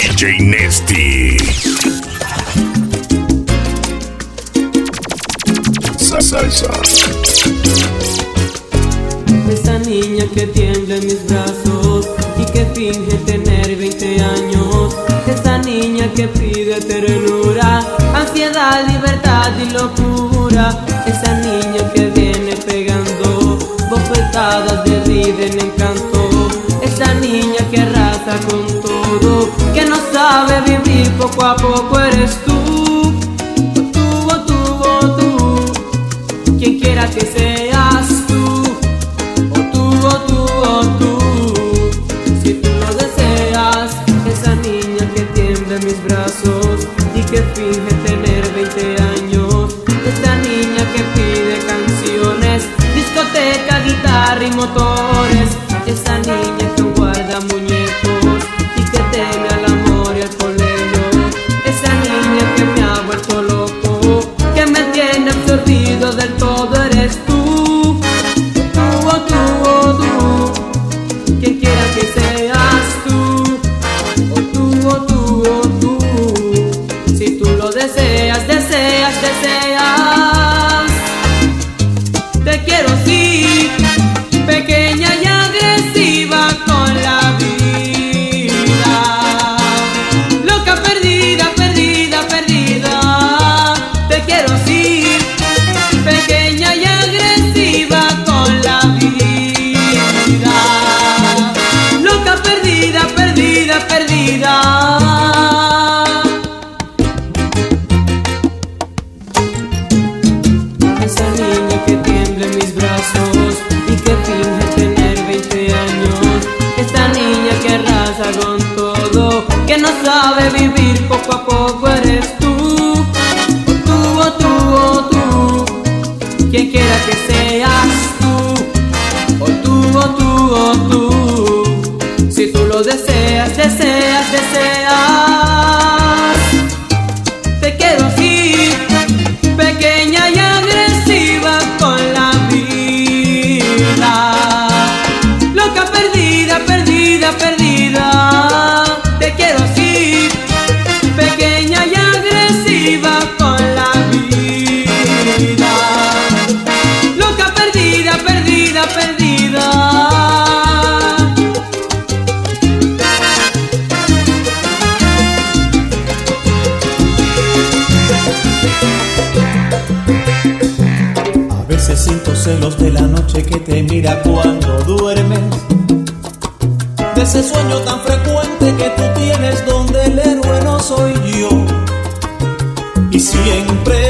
DJ Nesty. Esa niña que tiembla en mis brazos y que finge tener 20 años. Esa niña que pide ternura, ansiedad, libertad y locura. Esa niña que viene pegando bofetadas de rida en encanto. Esa niña que arrasa con que no sabe vivir poco a poco eres tú. quien quiera que seas tú, o tú, o tú, o tú, si tú lo deseas, deseas, deseas. celos de la noche que te mira cuando duermes. De ese sueño tan frecuente que tú tienes donde el héroe no soy yo. Y siempre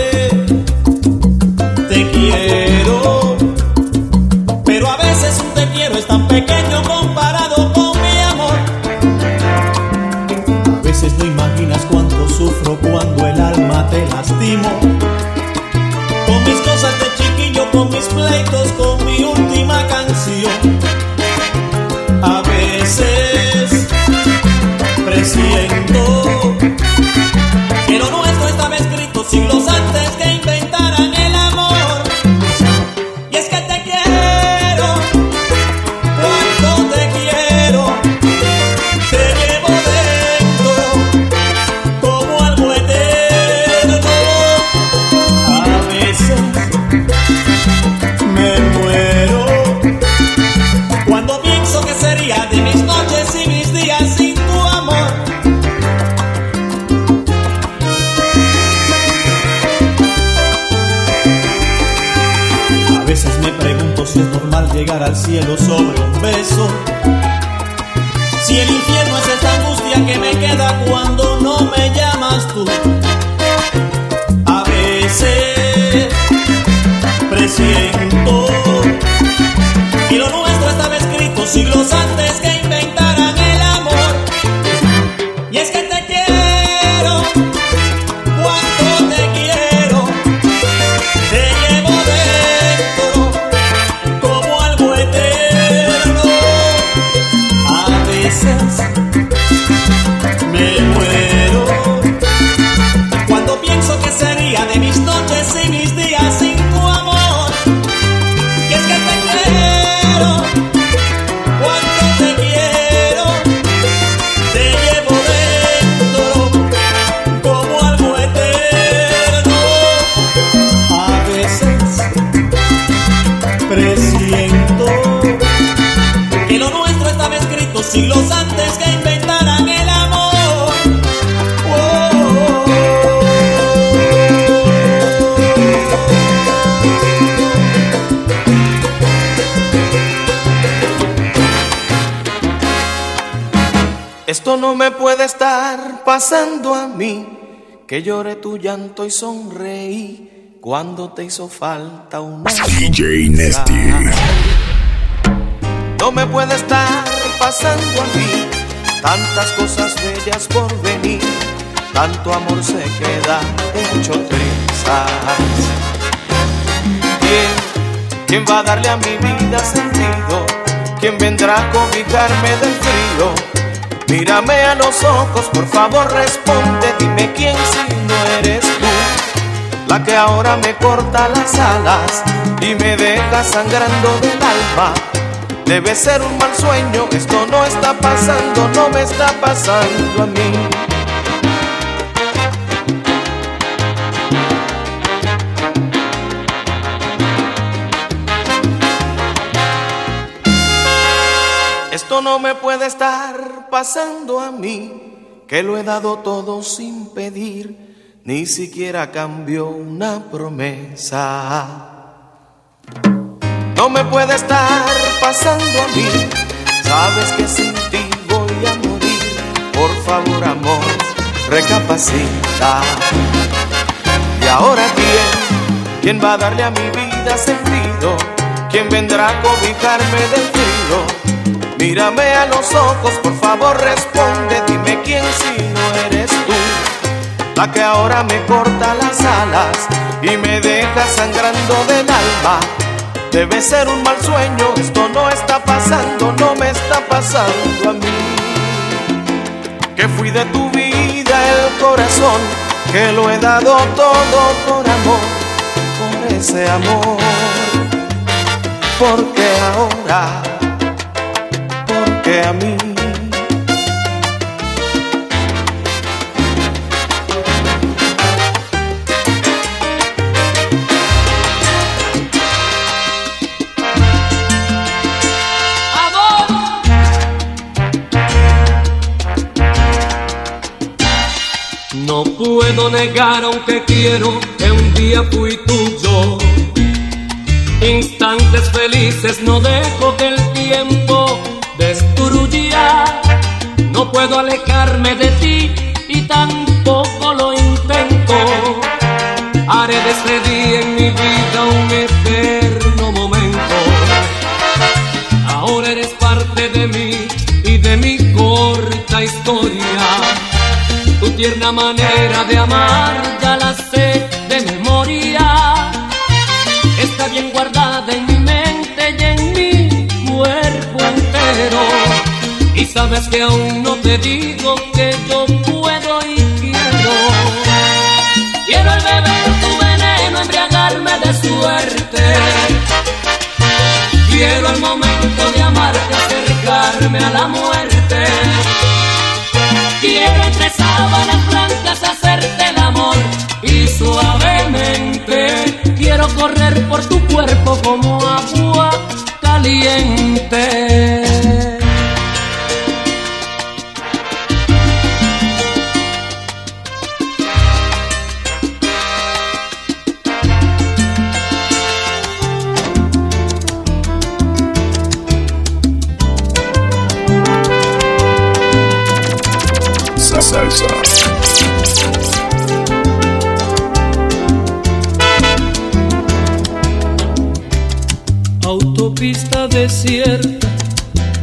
sobre un beso. Si el infierno es esta angustia que me queda cuando no me llamas tú. A veces presiento que lo nuestro estaba escrito siglos antes que no me puede estar pasando a mí, que llore tu llanto y sonreí cuando te hizo falta una DJ Nesty. No me puede estar pasando a mí, tantas cosas bellas por venir, tanto amor se queda hecho trizas. ¿Quién, quién va a darle a mi vida sentido? ¿Quién vendrá a cobijarme del frío? Mírame a los ojos, por favor responde, dime quién si no eres tú, la que ahora me corta las alas y me deja sangrando del alma. Debe ser un mal sueño, esto no está pasando, no me está pasando a mí. No me puede estar pasando a mí, que lo he dado todo sin pedir, ni siquiera cambio una promesa. No me puede estar pasando a mí, sabes que sin ti voy a morir. Por favor, amor, recapacita. Y ahora quién, quién va a darle a mi vida sentido, quién vendrá a cobijarme del frío. Mírame a los ojos, por favor responde, dime quién si no eres tú, la que ahora me corta las alas y me deja sangrando del alma. Debe ser un mal sueño, esto no está pasando, no me está pasando a mí. Que fui de tu vida el corazón, que lo he dado todo por amor, por ese amor. Porque ahora que. No puedo negar aunque quiero que un día fui tuyo. Instantes felices no dejo que alejarme de ti y tampoco lo intento. Haré de ese día en mi vida un eterno momento. Ahora eres parte de mí y de mi corta historia. Tu tierna manera de amar ya la sé de memoria. Está bien guardada en sabes que aún no te digo que yo puedo y quiero. Quiero el beber tu veneno, embriagarme de suerte. Quiero el momento de amarte, acercarme a la muerte. Quiero entre sábanas blancas hacerte el amor y suavemente quiero correr por tu cuerpo como agua caliente.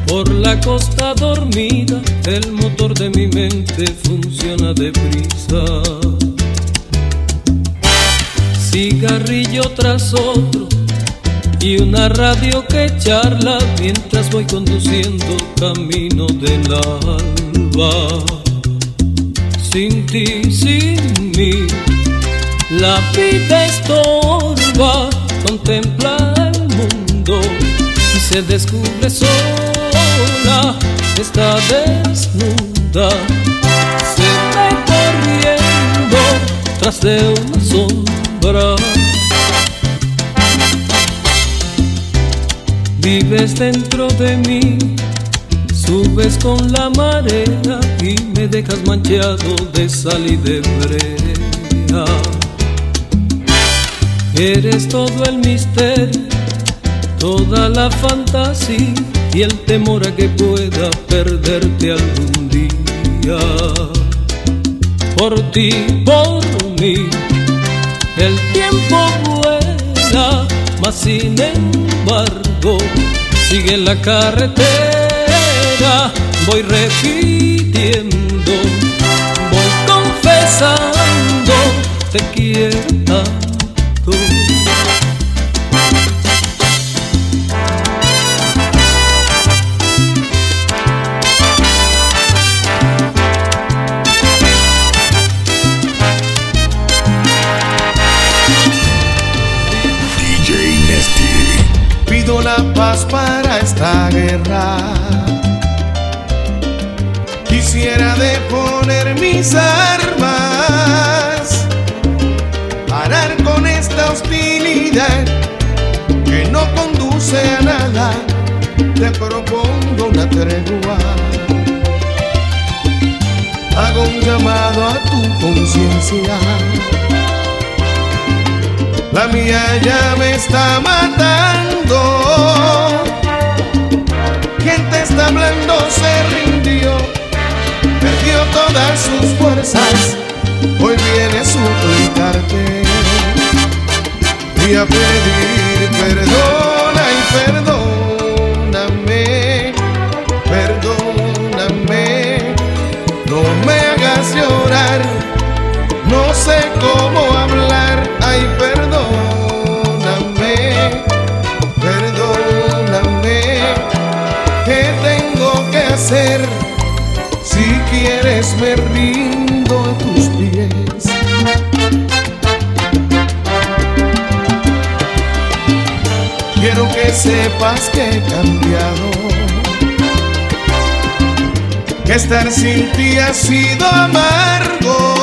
Por la costa dormida, el motor de mi mente funciona deprisa. Cigarrillo tras otro y una radio que charla mientras voy conduciendo camino del alba. Sin ti, sin mí, la vida estorba, contempla el mundo y se descubre sola, está desnuda, se ve corriendo tras de una sombra. Vives dentro de mí, Subes con la marea y me dejas manchado de sal y de brea. Eres todo el misterio, toda la fantasía y el temor a que pueda perderte algún día. Por ti, por mí, el tiempo vuela, mas sin embargo sigue la carretera. Voy repitiendo, guerra. Quisiera deponer mis armas, parar con esta hostilidad que no conduce a nada. Te propongo una tregua. Hago un llamado a tu conciencia. La mía ya me está matando. Quien te está hablando se rindió, perdió todas sus fuerzas. Hoy viene a suplicarte y a pedir rindo tus pies. Quiero que sepas que he cambiado que estar sin ti ha sido amargo,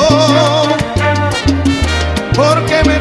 porque me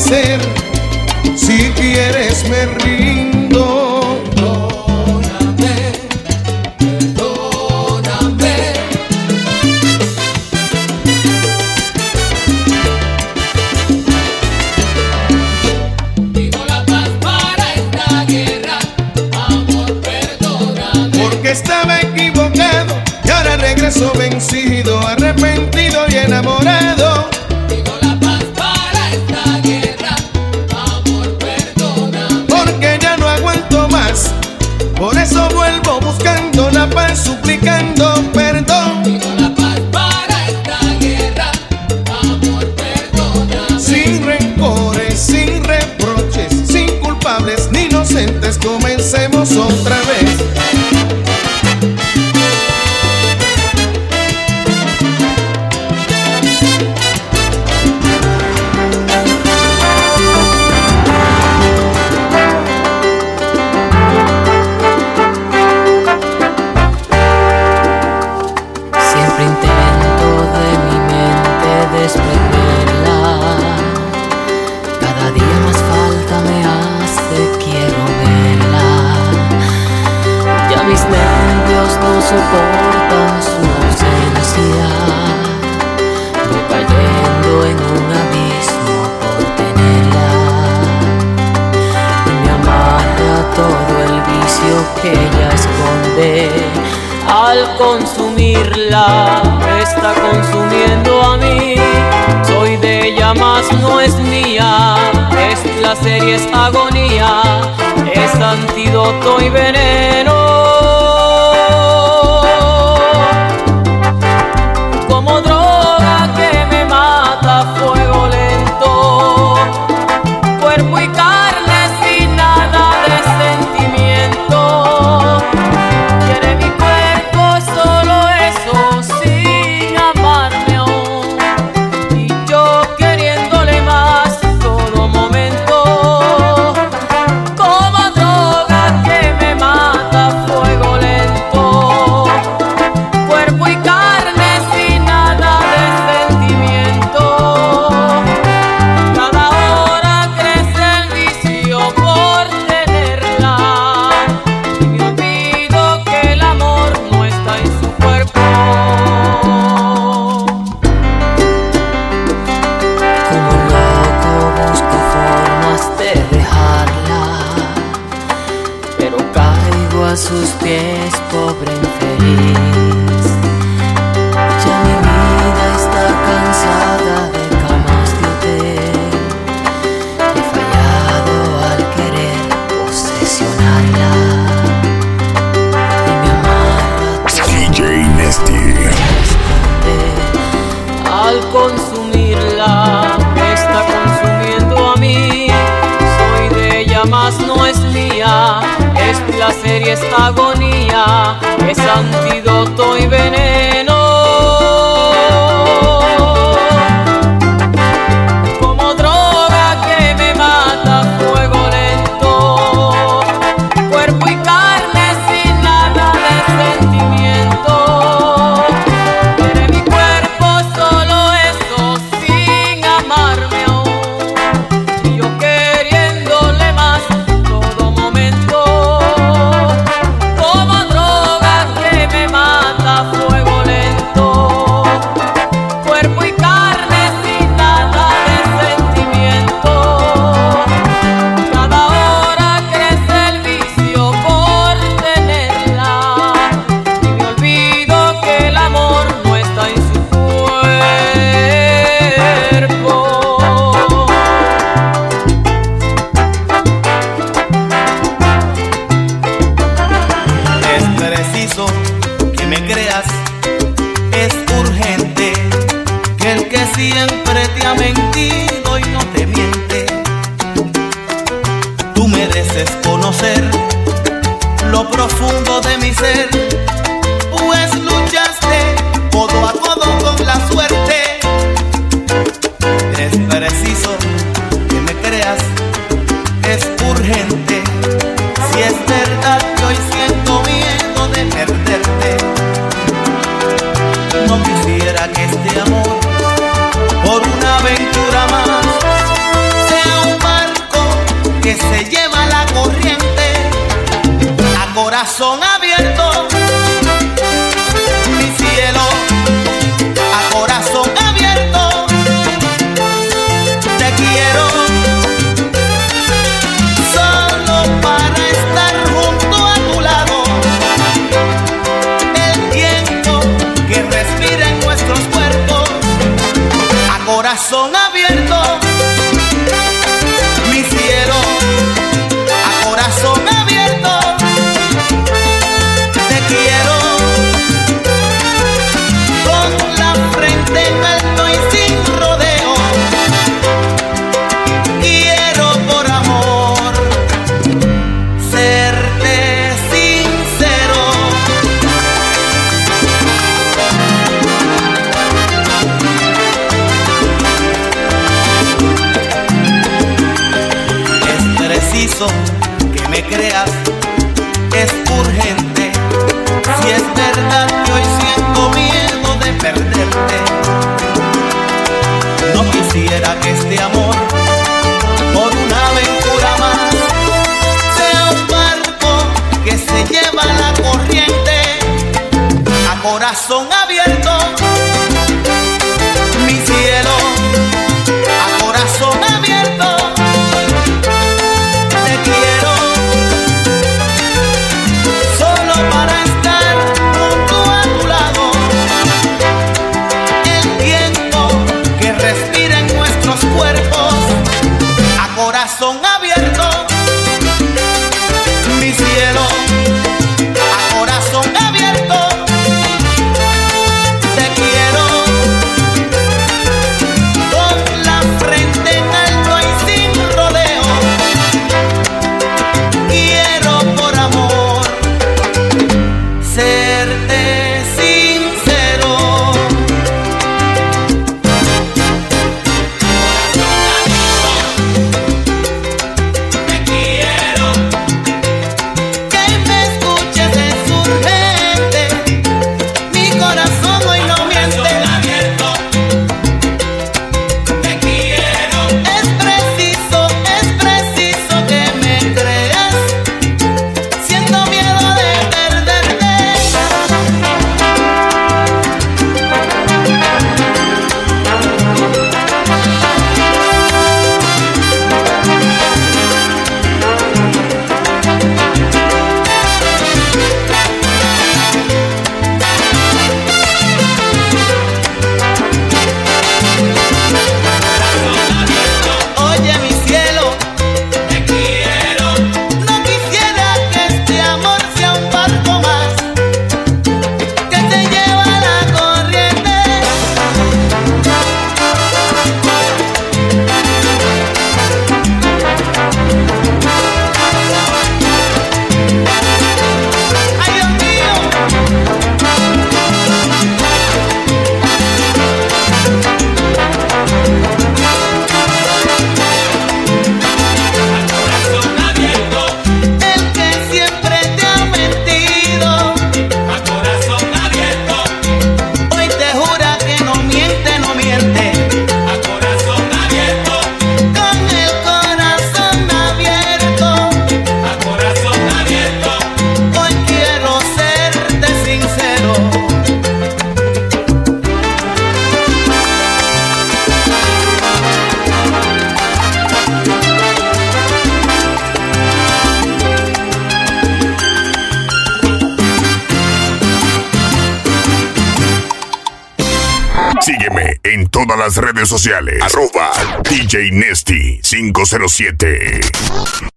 hacer? Si quieres me rindo. Perdóname, perdóname. Pido la paz para esta guerra, amor, perdóname. porque estaba equivocado y ahora regreso vencido, ella esconde. Al consumirla, está consumiendo a mí. Soy de ella, más no es mía. Es placer y es agonía. Es antídoto y veneno. Placer y es agonía, es antídoto te quiero las redes sociales. Arroba DJ Nesty 507.